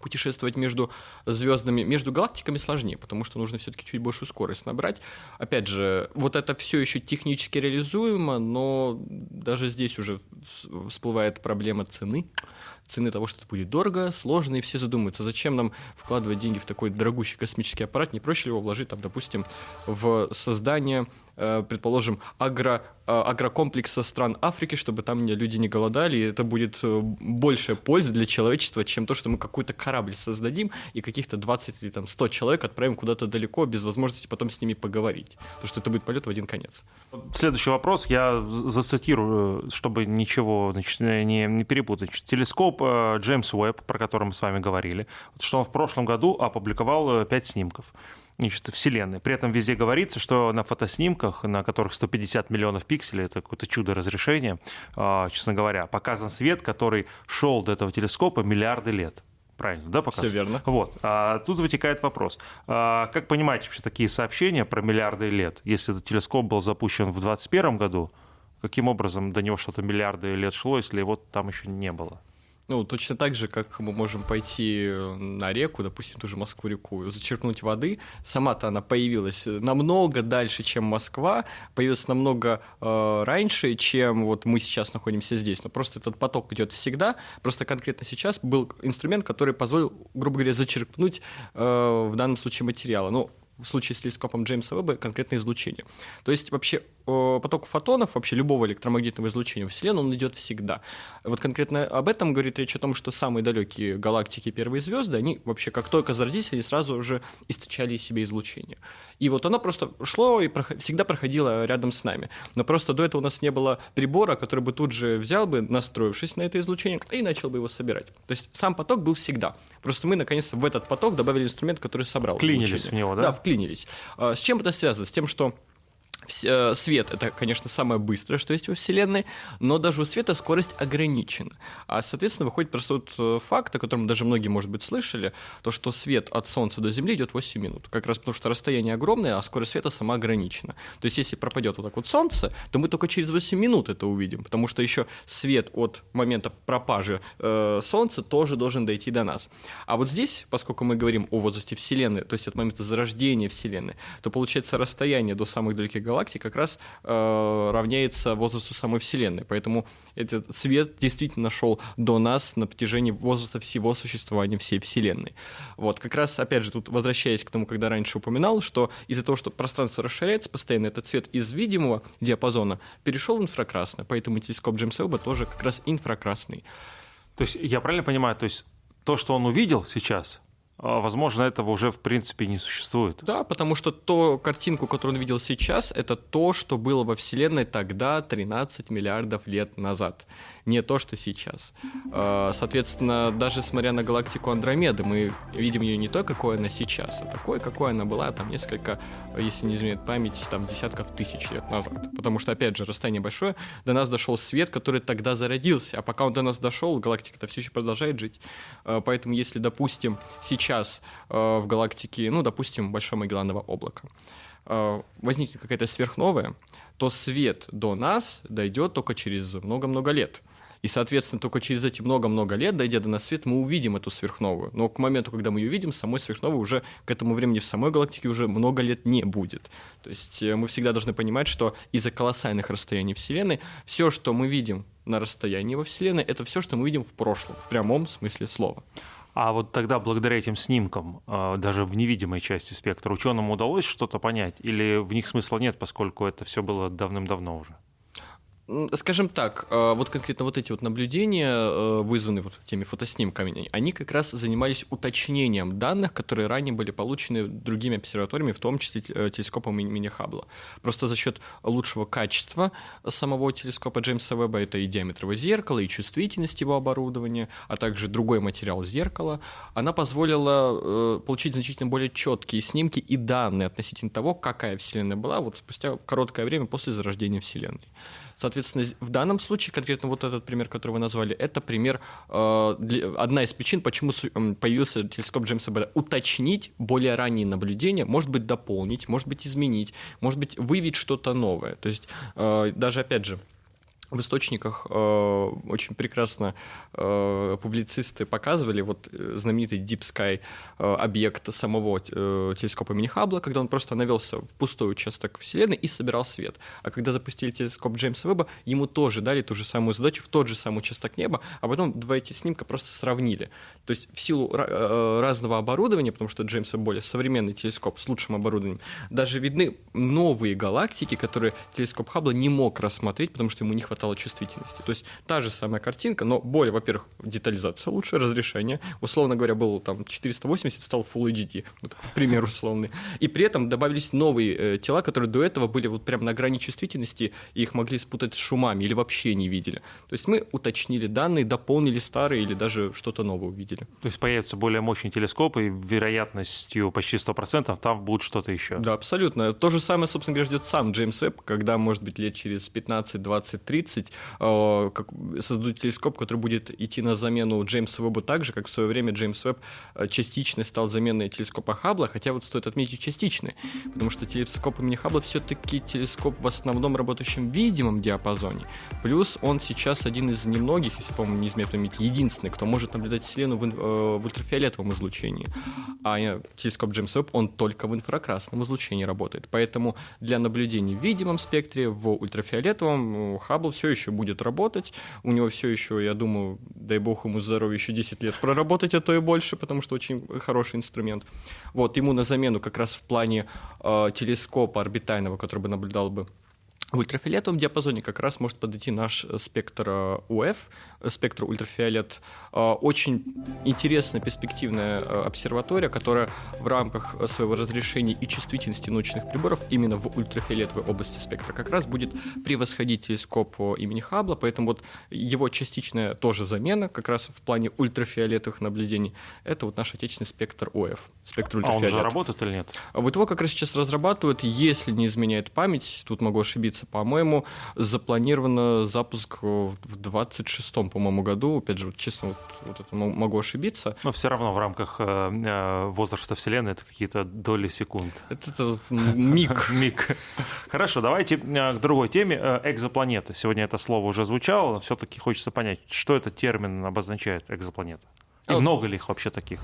путешествовать между звездами, между галактиками сложнее, потому что нужно все-таки чуть большую скорость набрать. Опять же, вот это все еще технически реализуемо, но даже здесь уже всплывает проблема цены цены того, что это будет дорого, сложно, и все задумаются, зачем нам вкладывать деньги в такой дорогущий космический аппарат, не проще ли его вложить, там, допустим, в создание предположим, агро, э, агрокомплекса стран Африки, чтобы там люди не голодали, и это будет э, большая польза для человечества, чем то, что мы какой-то корабль создадим и каких-то 20 или там 100 человек отправим куда-то далеко, без возможности потом с ними поговорить. Потому что это будет полет в один конец. Следующий вопрос я зацитирую, чтобы ничего значит, не, не перепутать. Телескоп Джеймс Уэбб, про который мы с вами говорили, что он в прошлом году опубликовал 5 снимков значит, Вселенной. При этом везде говорится, что на фотоснимках, на которых 150 миллионов пикселей, это какое-то чудо разрешения, а, честно говоря, показан свет, который шел до этого телескопа миллиарды лет. Правильно, да, показывает? Все верно. Вот. А тут вытекает вопрос. А как понимать вообще такие сообщения про миллиарды лет? Если этот телескоп был запущен в 2021 году, каким образом до него что-то миллиарды лет шло, если его там еще не было? Ну, точно так же, как мы можем пойти на реку, допустим, ту же Москву-реку, зачерпнуть воды. Сама-то она появилась намного дальше, чем Москва, появилась намного э, раньше, чем вот мы сейчас находимся здесь. Но просто этот поток идет всегда. Просто конкретно сейчас был инструмент, который позволил, грубо говоря, зачерпнуть э, в данном случае материала. Ну, в случае с телескопом Джеймса Веба конкретное излучение. То есть вообще поток фотонов, вообще любого электромагнитного излучения в Вселенную, он идет всегда. Вот конкретно об этом говорит речь о том, что самые далекие галактики, первые звезды, они вообще как только зародились, они сразу уже источали из себя излучение. И вот оно просто шло и проход... всегда проходило рядом с нами. Но просто до этого у нас не было прибора, который бы тут же взял бы, настроившись на это излучение, и начал бы его собирать. То есть сам поток был всегда. Просто мы, наконец-то, в этот поток добавили инструмент, который собрал Вклинились излучение. в него, да? Да, вклинились. А, с чем это связано? С тем, что Э, свет — это, конечно, самое быстрое, что есть во Вселенной, но даже у света скорость ограничена. А, соответственно, выходит просто вот э, факт, о котором даже многие, может быть, слышали, то, что свет от Солнца до Земли идет 8 минут. Как раз потому, что расстояние огромное, а скорость света сама ограничена. То есть, если пропадет вот так вот Солнце, то мы только через 8 минут это увидим, потому что еще свет от момента пропажи э, Солнца тоже должен дойти до нас. А вот здесь, поскольку мы говорим о возрасте Вселенной, то есть от момента зарождения Вселенной, то получается расстояние до самых далеких галактик галактик как раз э, равняется возрасту самой Вселенной. Поэтому этот свет действительно шел до нас на протяжении возраста всего существования всей Вселенной. Вот, как раз, опять же, тут возвращаясь к тому, когда раньше упоминал, что из-за того, что пространство расширяется постоянно, этот цвет из видимого диапазона перешел в инфракрасное, поэтому телескоп Джеймса Уэбба тоже как раз инфракрасный. То есть я правильно понимаю, то есть то, что он увидел сейчас, возможно, этого уже в принципе не существует. Да, потому что то картинку, которую он видел сейчас, это то, что было во Вселенной тогда 13 миллиардов лет назад не то, что сейчас. А, соответственно, даже смотря на галактику Андромеды, мы видим ее не то, какой она сейчас, а такой, какой она была там несколько, если не изменяет память, там десятков тысяч лет назад. Потому что, опять же, расстояние большое, до нас дошел свет, который тогда зародился, а пока он до нас дошел, галактика-то все еще продолжает жить. А, поэтому, если, допустим, сейчас а, в галактике, ну, допустим, Большое Магелланово облако, возникнет какая-то сверхновая, то свет до нас дойдет только через много-много лет. И, соответственно, только через эти много-много лет, дойдя до нас свет, мы увидим эту сверхновую. Но к моменту, когда мы ее видим, самой сверхновой уже к этому времени в самой галактике уже много лет не будет. То есть э, мы всегда должны понимать, что из-за колоссальных расстояний Вселенной все, что мы видим на расстоянии во Вселенной, это все, что мы видим в прошлом, в прямом смысле слова. А вот тогда, благодаря этим снимкам, э, даже в невидимой части спектра, ученым удалось что-то понять? Или в них смысла нет, поскольку это все было давным-давно уже? Скажем так, э, вот конкретно вот эти вот наблюдения, э, вызванные вот теми фотоснимками, они как раз занимались уточнением данных, которые ранее были получены другими обсерваториями, в том числе э, телескопом имени Хаббла. Просто за счет лучшего качества самого телескопа Джеймса Веба, это и диаметр зеркала, и чувствительность его оборудования, а также другой материал зеркала, она позволила получить значительно более четкие снимки и данные относительно того, какая Вселенная была вот спустя короткое время после зарождения Вселенной. Соответственно, в данном случае, конкретно вот этот пример, который вы назвали, это пример, э, одна из причин, почему появился телескоп Джеймса Бэда. Уточнить более ранние наблюдения, может быть, дополнить, может быть, изменить, может быть, выявить что-то новое. То есть, э, даже, опять же, в источниках э, очень прекрасно э, публицисты показывали вот э, знаменитый Deep Sky э, объект самого э, телескопа имени Хаббла, когда он просто навелся в пустой участок Вселенной и собирал свет. А когда запустили телескоп Джеймса Веба, ему тоже дали ту же самую задачу в тот же самый участок неба, а потом два эти снимка просто сравнили. То есть в силу э, разного оборудования, потому что Джеймс более современный телескоп с лучшим оборудованием, даже видны новые галактики, которые телескоп Хаббла не мог рассмотреть, потому что ему не хватало хватало чувствительности. То есть та же самая картинка, но более, во-первых, детализация лучше, разрешение. Условно говоря, был там 480, стал Full HD, вот, пример условный. И при этом добавились новые э, тела, которые до этого были вот прям на грани чувствительности, и их могли спутать с шумами или вообще не видели. То есть мы уточнили данные, дополнили старые или даже что-то новое увидели. То есть появится более мощный телескоп, и вероятностью почти 100% там будет что-то еще. Да, абсолютно. То же самое, собственно говоря, ждет сам Джеймс Веб, когда, может быть, лет через 15, 20, 30 30 э, как, создадут телескоп, который будет идти на замену Джеймсу Вебу так же, как в свое время Джеймс Веб э, частично стал заменой телескопа Хаббла, хотя вот стоит отметить частичный, потому что телескоп имени Хаббла все-таки телескоп в основном работающим в видимом диапазоне. Плюс он сейчас один из немногих, если, по-моему, не изменяет память, единственный, кто может наблюдать Вселенную в, э, в ультрафиолетовом излучении. А телескоп Джеймс Веб, он только в инфракрасном излучении работает. Поэтому для наблюдений в видимом спектре, в ультрафиолетовом Хаббл все еще будет работать. У него все еще, я думаю, дай бог ему здоровья, еще 10 лет проработать, а то и больше, потому что очень хороший инструмент. Вот, ему на замену как раз в плане э, телескопа орбитального, который бы наблюдал бы в ультрафиолетовом диапазоне как раз может подойти наш спектр э, УФ, спектр ультрафиолет. Очень интересная, перспективная обсерватория, которая в рамках своего разрешения и чувствительности научных приборов именно в ультрафиолетовой области спектра как раз будет превосходить телескоп имени Хаббла, поэтому вот его частичная тоже замена как раз в плане ультрафиолетовых наблюдений. Это вот наш отечественный спектр ОФ, спектр ультрафиолет. А он уже работает или нет? Вот его как раз сейчас разрабатывают, если не изменяет память, тут могу ошибиться, по-моему, запланировано запуск в 26-м, по-моему, году. Опять же, вот, честно, вот, вот это могу ошибиться. Но все равно в рамках э, э, возраста Вселенной это какие-то доли секунд. Это, это вот миг. миг. Хорошо, давайте э, к другой теме. Экзопланета. Сегодня это слово уже звучало, но все-таки хочется понять, что этот термин обозначает, экзопланета. И а, много ли их вообще таких?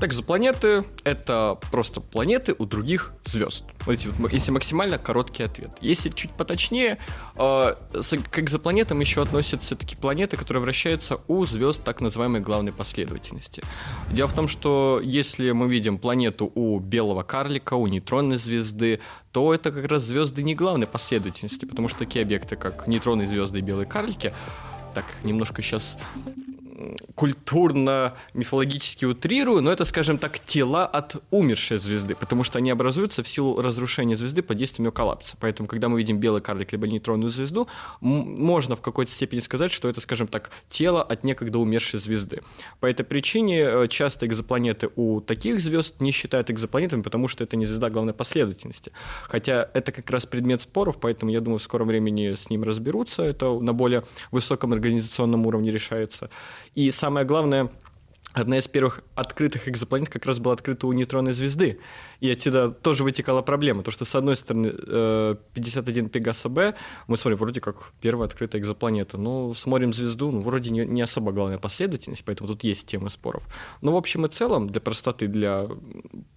Экзопланеты — это просто планеты у других звезд. Вот, если максимально короткий ответ. Если чуть поточнее, к экзопланетам еще относят все-таки планеты, которые вращаются у звезд так называемой главной последовательности. Дело в том, что если мы видим планету у белого карлика, у нейтронной звезды, то это как раз звезды не главной последовательности, потому что такие объекты, как нейтронные звезды и белые карлики, так немножко сейчас культурно-мифологически утрирую, но это, скажем так, тела от умершей звезды, потому что они образуются в силу разрушения звезды под действием ее коллапса. Поэтому, когда мы видим белый карлик либо нейтронную звезду, можно в какой-то степени сказать, что это, скажем так, тело от некогда умершей звезды. По этой причине э, часто экзопланеты у таких звезд не считают экзопланетами, потому что это не звезда главной последовательности. Хотя это как раз предмет споров, поэтому я думаю, в скором времени с ним разберутся. Это на более высоком организационном уровне решается. И самое главное, одна из первых открытых экзопланет как раз была открыта у нейтронной звезды. И отсюда тоже вытекала проблема, то что, с одной стороны, 51 э, Пегаса Б, мы смотрим, вроде как первая открытая экзопланета, но смотрим звезду, ну, вроде не, особо главная последовательность, поэтому тут есть темы споров. Но в общем и целом, для простоты, для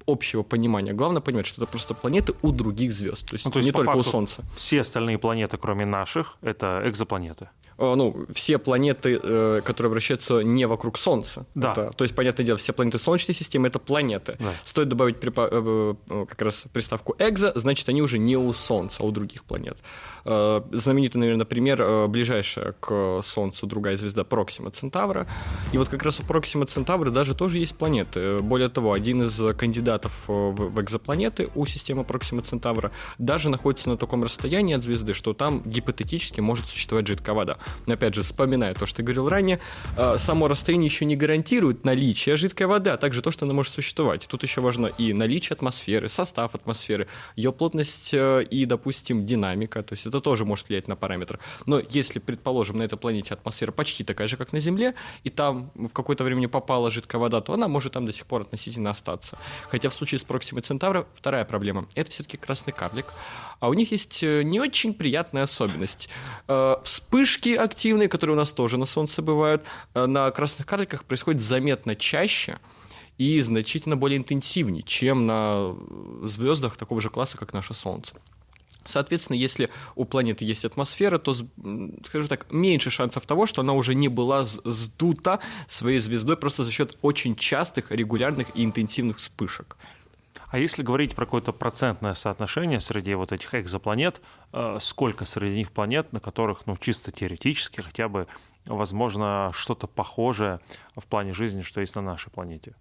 общего понимания, главное понимать, что это просто планеты у других звезд, то есть, ну, то есть не только у Солнца. Все остальные планеты, кроме наших, это экзопланеты. Э, ну, все планеты, э, которые вращаются не вокруг Солнца. Да. Это, то есть, понятное дело, все планеты Солнечной системы — это планеты. Да. Стоит добавить э, как раз приставку «экзо», значит, они уже не у Солнца, а у других планет. Знаменитый, наверное, пример, ближайшая к Солнцу другая звезда Проксима Центавра. И вот как раз у Проксима Центавра даже тоже есть планеты. Более того, один из кандидатов в экзопланеты у системы Проксима Центавра даже находится на таком расстоянии от звезды, что там гипотетически может существовать жидкая вода. Но опять же, вспоминая то, что ты говорил ранее, э, само расстояние еще не гарантирует наличие жидкой воды, а также то, что она может существовать. Тут еще важно и наличие атмосферы, состав атмосферы, ее плотность э, и, допустим, динамика. То есть это тоже может влиять на параметр. Но если, предположим, на этой планете атмосфера почти такая же, как на Земле, и там в какое-то время попала жидкая вода, то она может там до сих пор относительно остаться. Хотя в случае с Проксимой Центавра вторая проблема – это все-таки красный карлик. А у них есть э, не очень приятная особенность. Вспышки активные, которые у нас тоже на Солнце бывают, э, на красных карликах происходит заметно чаще и значительно более интенсивнее, чем на звездах такого же класса, как наше Солнце. Соответственно, если у планеты есть атмосфера, то, скажем так, меньше шансов того, что она уже не была сдута своей звездой просто за счет очень частых, регулярных и интенсивных вспышек. А если говорить про какое-то процентное соотношение среди вот этих экзопланет, э, сколько среди них планет, на которых, ну, чисто теоретически хотя бы возможно что-то похожее в плане жизни, что есть на нашей планете?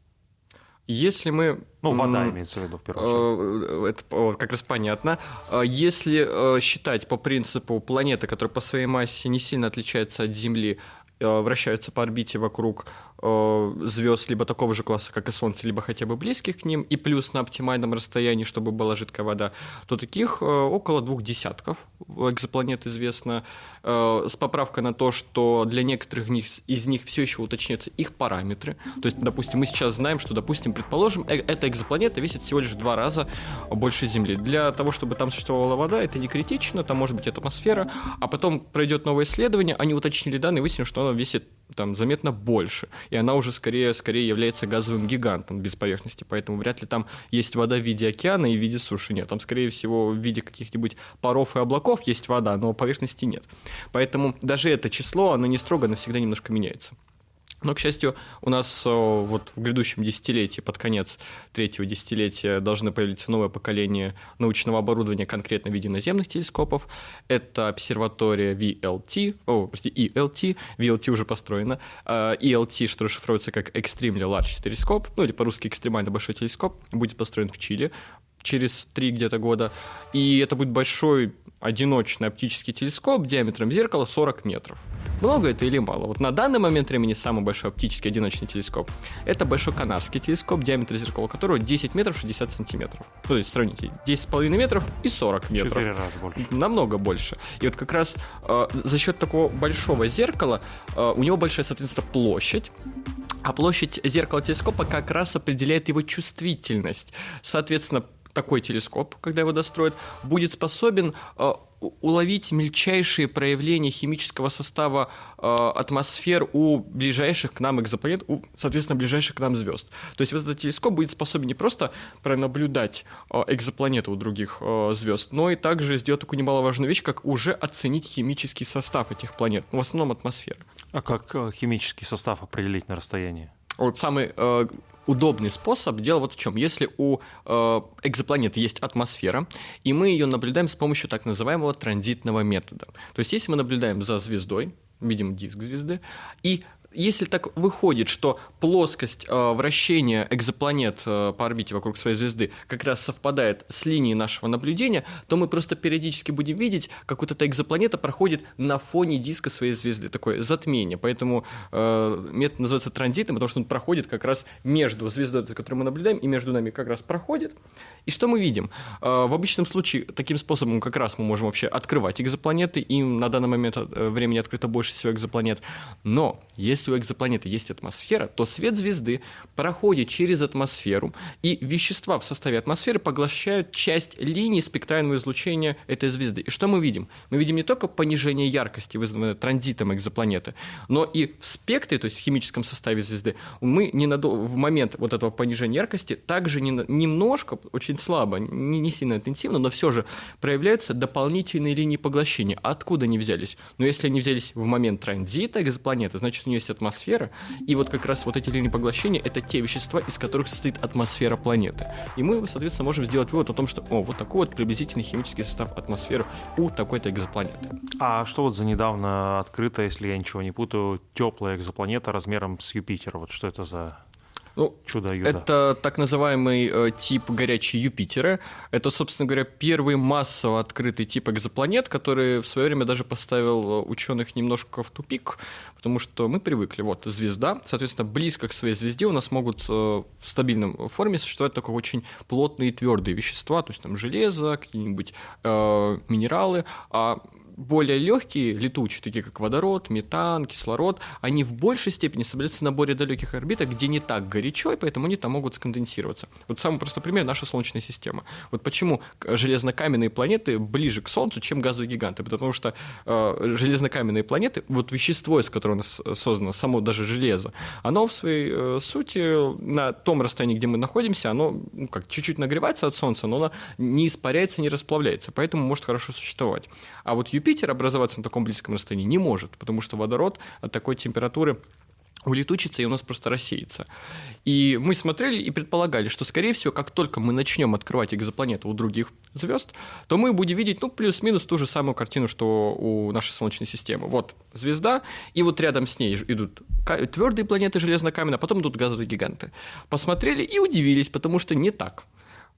Если мы... Ну, вода имеется в виду, в первую очередь. Э, это как раз понятно. Э, если считать по принципу планеты, которая по своей массе не сильно отличается от Земли, вращаются по орбите вокруг Э, звезд либо такого же класса, как и Солнце, либо хотя бы близких к ним, и плюс на оптимальном расстоянии, чтобы была жидкая вода, то таких э, около двух десятков экзопланет известно, э, с поправкой на то, что для некоторых из них все еще уточняются их параметры. То есть, допустим, мы сейчас знаем, что, допустим, предположим, эта экзопланета весит всего лишь в два раза больше Земли. Для того, чтобы там существовала вода, это не критично, там может быть атмосфера, а потом пройдет новое исследование, они уточнили данные, выяснили, что она весит там заметно больше и она уже скорее, скорее является газовым гигантом без поверхности, поэтому вряд ли там есть вода в виде океана и в виде суши. Нет, там, скорее всего, в виде каких-нибудь паров и облаков есть вода, но поверхности нет. Поэтому даже это число, оно не строго, навсегда немножко меняется. Но, к счастью, у нас вот в грядущем десятилетии, под конец третьего десятилетия, должны появиться новое поколение научного оборудования, конкретно в виде наземных телескопов. Это обсерватория VLT, о, прости, ELT, VLT уже построена. ELT, что расшифровывается как Extremely Large Telescope, ну или по-русски экстремально большой телескоп, будет построен в Чили через три где-то года. И это будет большой одиночный оптический телескоп диаметром зеркала 40 метров. Много это или мало? Вот на данный момент времени самый большой оптический одиночный телескоп – это большой канадский телескоп, диаметр зеркала которого 10 метров 60 сантиметров. То есть, сравните, 10,5 метров и 40 метров. Четыре раза больше. Намного больше. И вот как раз э, за счет такого большого зеркала э, у него большая, соответственно, площадь, а площадь зеркала телескопа как раз определяет его чувствительность. Соответственно, такой телескоп, когда его достроят, будет способен э, уловить мельчайшие проявления химического состава э, атмосфер у ближайших к нам экзопланет, у, соответственно, ближайших к нам звезд. То есть вот этот телескоп будет способен не просто пронаблюдать э, экзопланеты у других э, звезд, но и также сделать такую немаловажную вещь, как уже оценить химический состав этих планет, в основном атмосферы. А как химический состав определить на расстоянии? Вот самый э, удобный способ. Дело вот в чем. Если у э, экзопланеты есть атмосфера, и мы ее наблюдаем с помощью так называемого транзитного метода. То есть, если мы наблюдаем за звездой, видим диск звезды, и если так выходит, что плоскость э, вращения экзопланет э, по орбите вокруг своей звезды как раз совпадает с линией нашего наблюдения, то мы просто периодически будем видеть, как вот эта экзопланета проходит на фоне диска своей звезды, такое затмение. Поэтому э, метод называется транзитом, потому что он проходит как раз между звездой, за которой мы наблюдаем, и между нами как раз проходит. И что мы видим? Э, в обычном случае таким способом как раз мы можем вообще открывать экзопланеты, и на данный момент э, времени открыто больше всего экзопланет. Но если у экзопланеты есть атмосфера, то свет звезды проходит через атмосферу, и вещества в составе атмосферы поглощают часть линии спектрального излучения этой звезды. И что мы видим? Мы видим не только понижение яркости, вызванное транзитом экзопланеты, но и в спектре, то есть в химическом составе звезды, мы в момент вот этого понижения яркости также не... немножко, очень слабо, не, не сильно интенсивно, но все же проявляются дополнительные линии поглощения. Откуда они взялись? Но если они взялись в момент транзита экзопланеты, значит, у нее есть атмосфера, и вот как раз вот эти линии поглощения — это те вещества, из которых состоит атмосфера планеты. И мы, соответственно, можем сделать вывод о том, что, о, вот такой вот приблизительный химический состав атмосферы у такой-то экзопланеты. А что вот за недавно открыто, если я ничего не путаю, теплая экзопланета размером с Юпитер? Вот что это за ну, чудо -юдо. Это так называемый э, тип горячей Юпитера. Это, собственно говоря, первый массово открытый тип экзопланет, который в свое время даже поставил э, ученых немножко в тупик, потому что мы привыкли, вот звезда, соответственно, близко к своей звезде у нас могут э, в стабильном форме существовать только очень плотные и твердые вещества, то есть там железо, какие-нибудь э, минералы, а более легкие, летучие, такие как водород, метан, кислород, они в большей степени собираются на более далеких орбитах, где не так горячо, и поэтому они там могут сконденсироваться. Вот самый простой пример – наша Солнечная система. Вот почему железнокаменные планеты ближе к Солнцу, чем газовые гиганты? Потому что э, железнокаменные планеты, вот вещество, из которого у нас создано, само даже железо, оно в своей э, сути на том расстоянии, где мы находимся, оно ну, как чуть-чуть нагревается от Солнца, но оно не испаряется, не расплавляется, поэтому может хорошо существовать. А вот Юпитер образоваться на таком близком расстоянии не может, потому что водород от такой температуры улетучится и у нас просто рассеется. И мы смотрели и предполагали, что, скорее всего, как только мы начнем открывать экзопланеты у других звезд, то мы будем видеть, ну, плюс-минус ту же самую картину, что у нашей Солнечной системы. Вот звезда, и вот рядом с ней идут твердые планеты железнокаменные, а потом идут газовые гиганты. Посмотрели и удивились, потому что не так.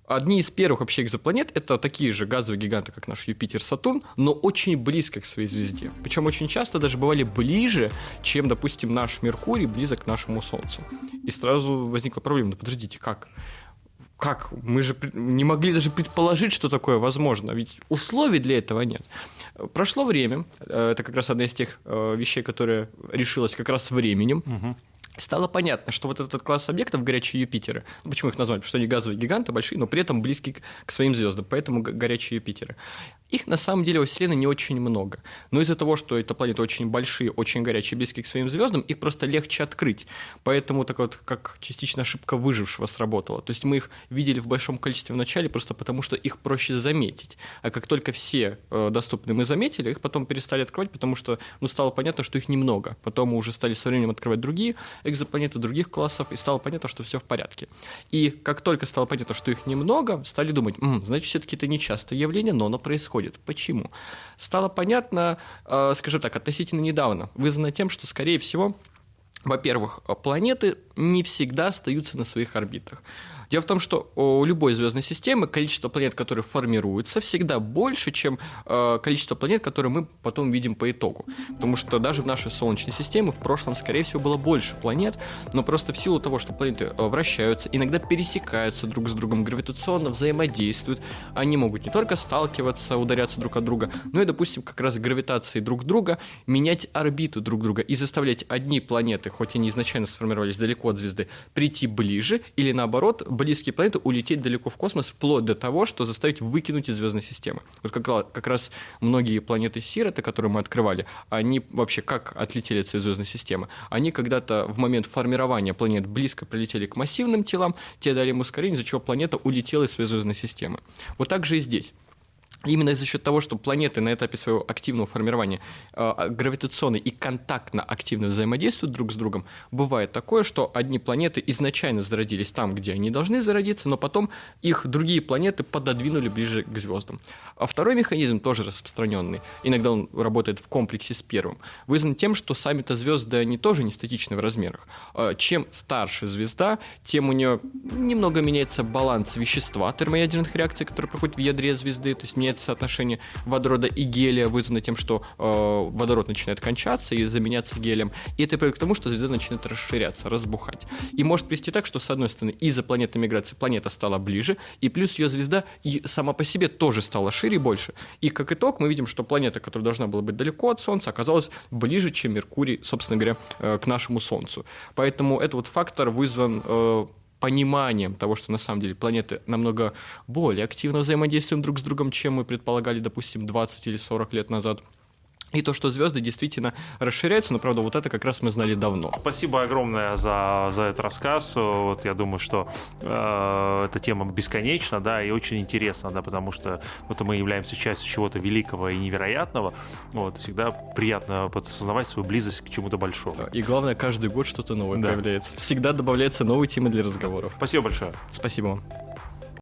Одни из первых вообще экзопланет – это такие же газовые гиганты, как наш Юпитер, Сатурн, но очень близко к своей звезде. Причем очень часто даже бывали ближе, чем, допустим, наш Меркурий близок к нашему Солнцу. И сразу возникла проблема, ну подождите, как? Как? Мы же не могли даже предположить, что такое возможно, ведь условий для этого нет. Прошло время, э, это как раз одна из тех э, вещей, которая решилась как раз временем. Угу стало понятно, что вот этот класс объектов, горячие Юпитеры, ну, почему их назвали? Потому что они газовые гиганты большие, но при этом близкие к своим звездам, поэтому горячие Юпитеры. Их на самом деле во Вселенной не очень много. Но из-за того, что эти планеты очень большие, очень горячие, близкие к своим звездам, их просто легче открыть. Поэтому так вот, как частично ошибка выжившего сработала. То есть мы их видели в большом количестве в начале просто потому, что их проще заметить. А как только все э, доступные мы заметили, их потом перестали открывать, потому что ну, стало понятно, что их немного. Потом мы уже стали со временем открывать другие экзопланеты других классов, и стало понятно, что все в порядке. И как только стало понятно, что их немного, стали думать, М, значит, все-таки это нечастое явление, но оно происходит. Почему? Стало понятно, э, скажем так, относительно недавно, вызвано тем, что, скорее всего, во-первых, планеты не всегда остаются на своих орбитах. Дело в том, что у любой звездной системы количество планет, которые формируются, всегда больше, чем э, количество планет, которые мы потом видим по итогу. Потому что даже в нашей Солнечной системе в прошлом, скорее всего, было больше планет, но просто в силу того, что планеты э, вращаются, иногда пересекаются друг с другом, гравитационно взаимодействуют, они могут не только сталкиваться, ударяться друг от друга, но и, допустим, как раз гравитацией друг друга менять орбиту друг друга и заставлять одни планеты, хоть они изначально сформировались далеко от звезды, прийти ближе или наоборот близкие планеты улететь далеко в космос, вплоть до того, что заставить выкинуть из звездной системы. Вот как, как раз многие планеты Сироты, которые мы открывали, они вообще как отлетели от своей звездной системы? Они когда-то в момент формирования планет близко прилетели к массивным телам, те дали им ускорение, из-за чего планета улетела из своей звездной системы. Вот так же и здесь. Именно за счет того, что планеты на этапе своего активного формирования э, гравитационно и контактно активно взаимодействуют друг с другом, бывает такое, что одни планеты изначально зародились там, где они должны зародиться, но потом их другие планеты пододвинули ближе к звездам. А второй механизм тоже распространенный, иногда он работает в комплексе с первым, вызван тем, что сами-то звезды, они тоже не статичны в размерах. Э, чем старше звезда, тем у нее немного меняется баланс вещества термоядерных реакций, которые проходят в ядре звезды, то есть меняется соотношение водорода и гелия, вызвано тем, что э, водород начинает кончаться и заменяться гелием. И это приводит к тому, что звезда начинает расширяться, разбухать. И может привести так, что, с одной стороны, из-за планетной миграции планета стала ближе, и плюс ее звезда сама по себе тоже стала шире и больше. И как итог мы видим, что планета, которая должна была быть далеко от Солнца, оказалась ближе, чем Меркурий, собственно говоря, э, к нашему Солнцу. Поэтому этот вот фактор вызван э, пониманием того, что на самом деле планеты намного более активно взаимодействуют друг с другом, чем мы предполагали, допустим, 20 или 40 лет назад – и то, что звезды действительно расширяются, но, правда, вот это как раз мы знали давно. Спасибо огромное за, за этот рассказ. Вот я думаю, что э, эта тема бесконечна, да, и очень интересна, да, потому что вот мы являемся частью чего-то великого и невероятного. Вот, всегда приятно осознавать свою близость к чему-то большому. И главное, каждый год что-то новое да. появляется. Всегда добавляются новые темы для разговоров. Спасибо большое. Спасибо вам.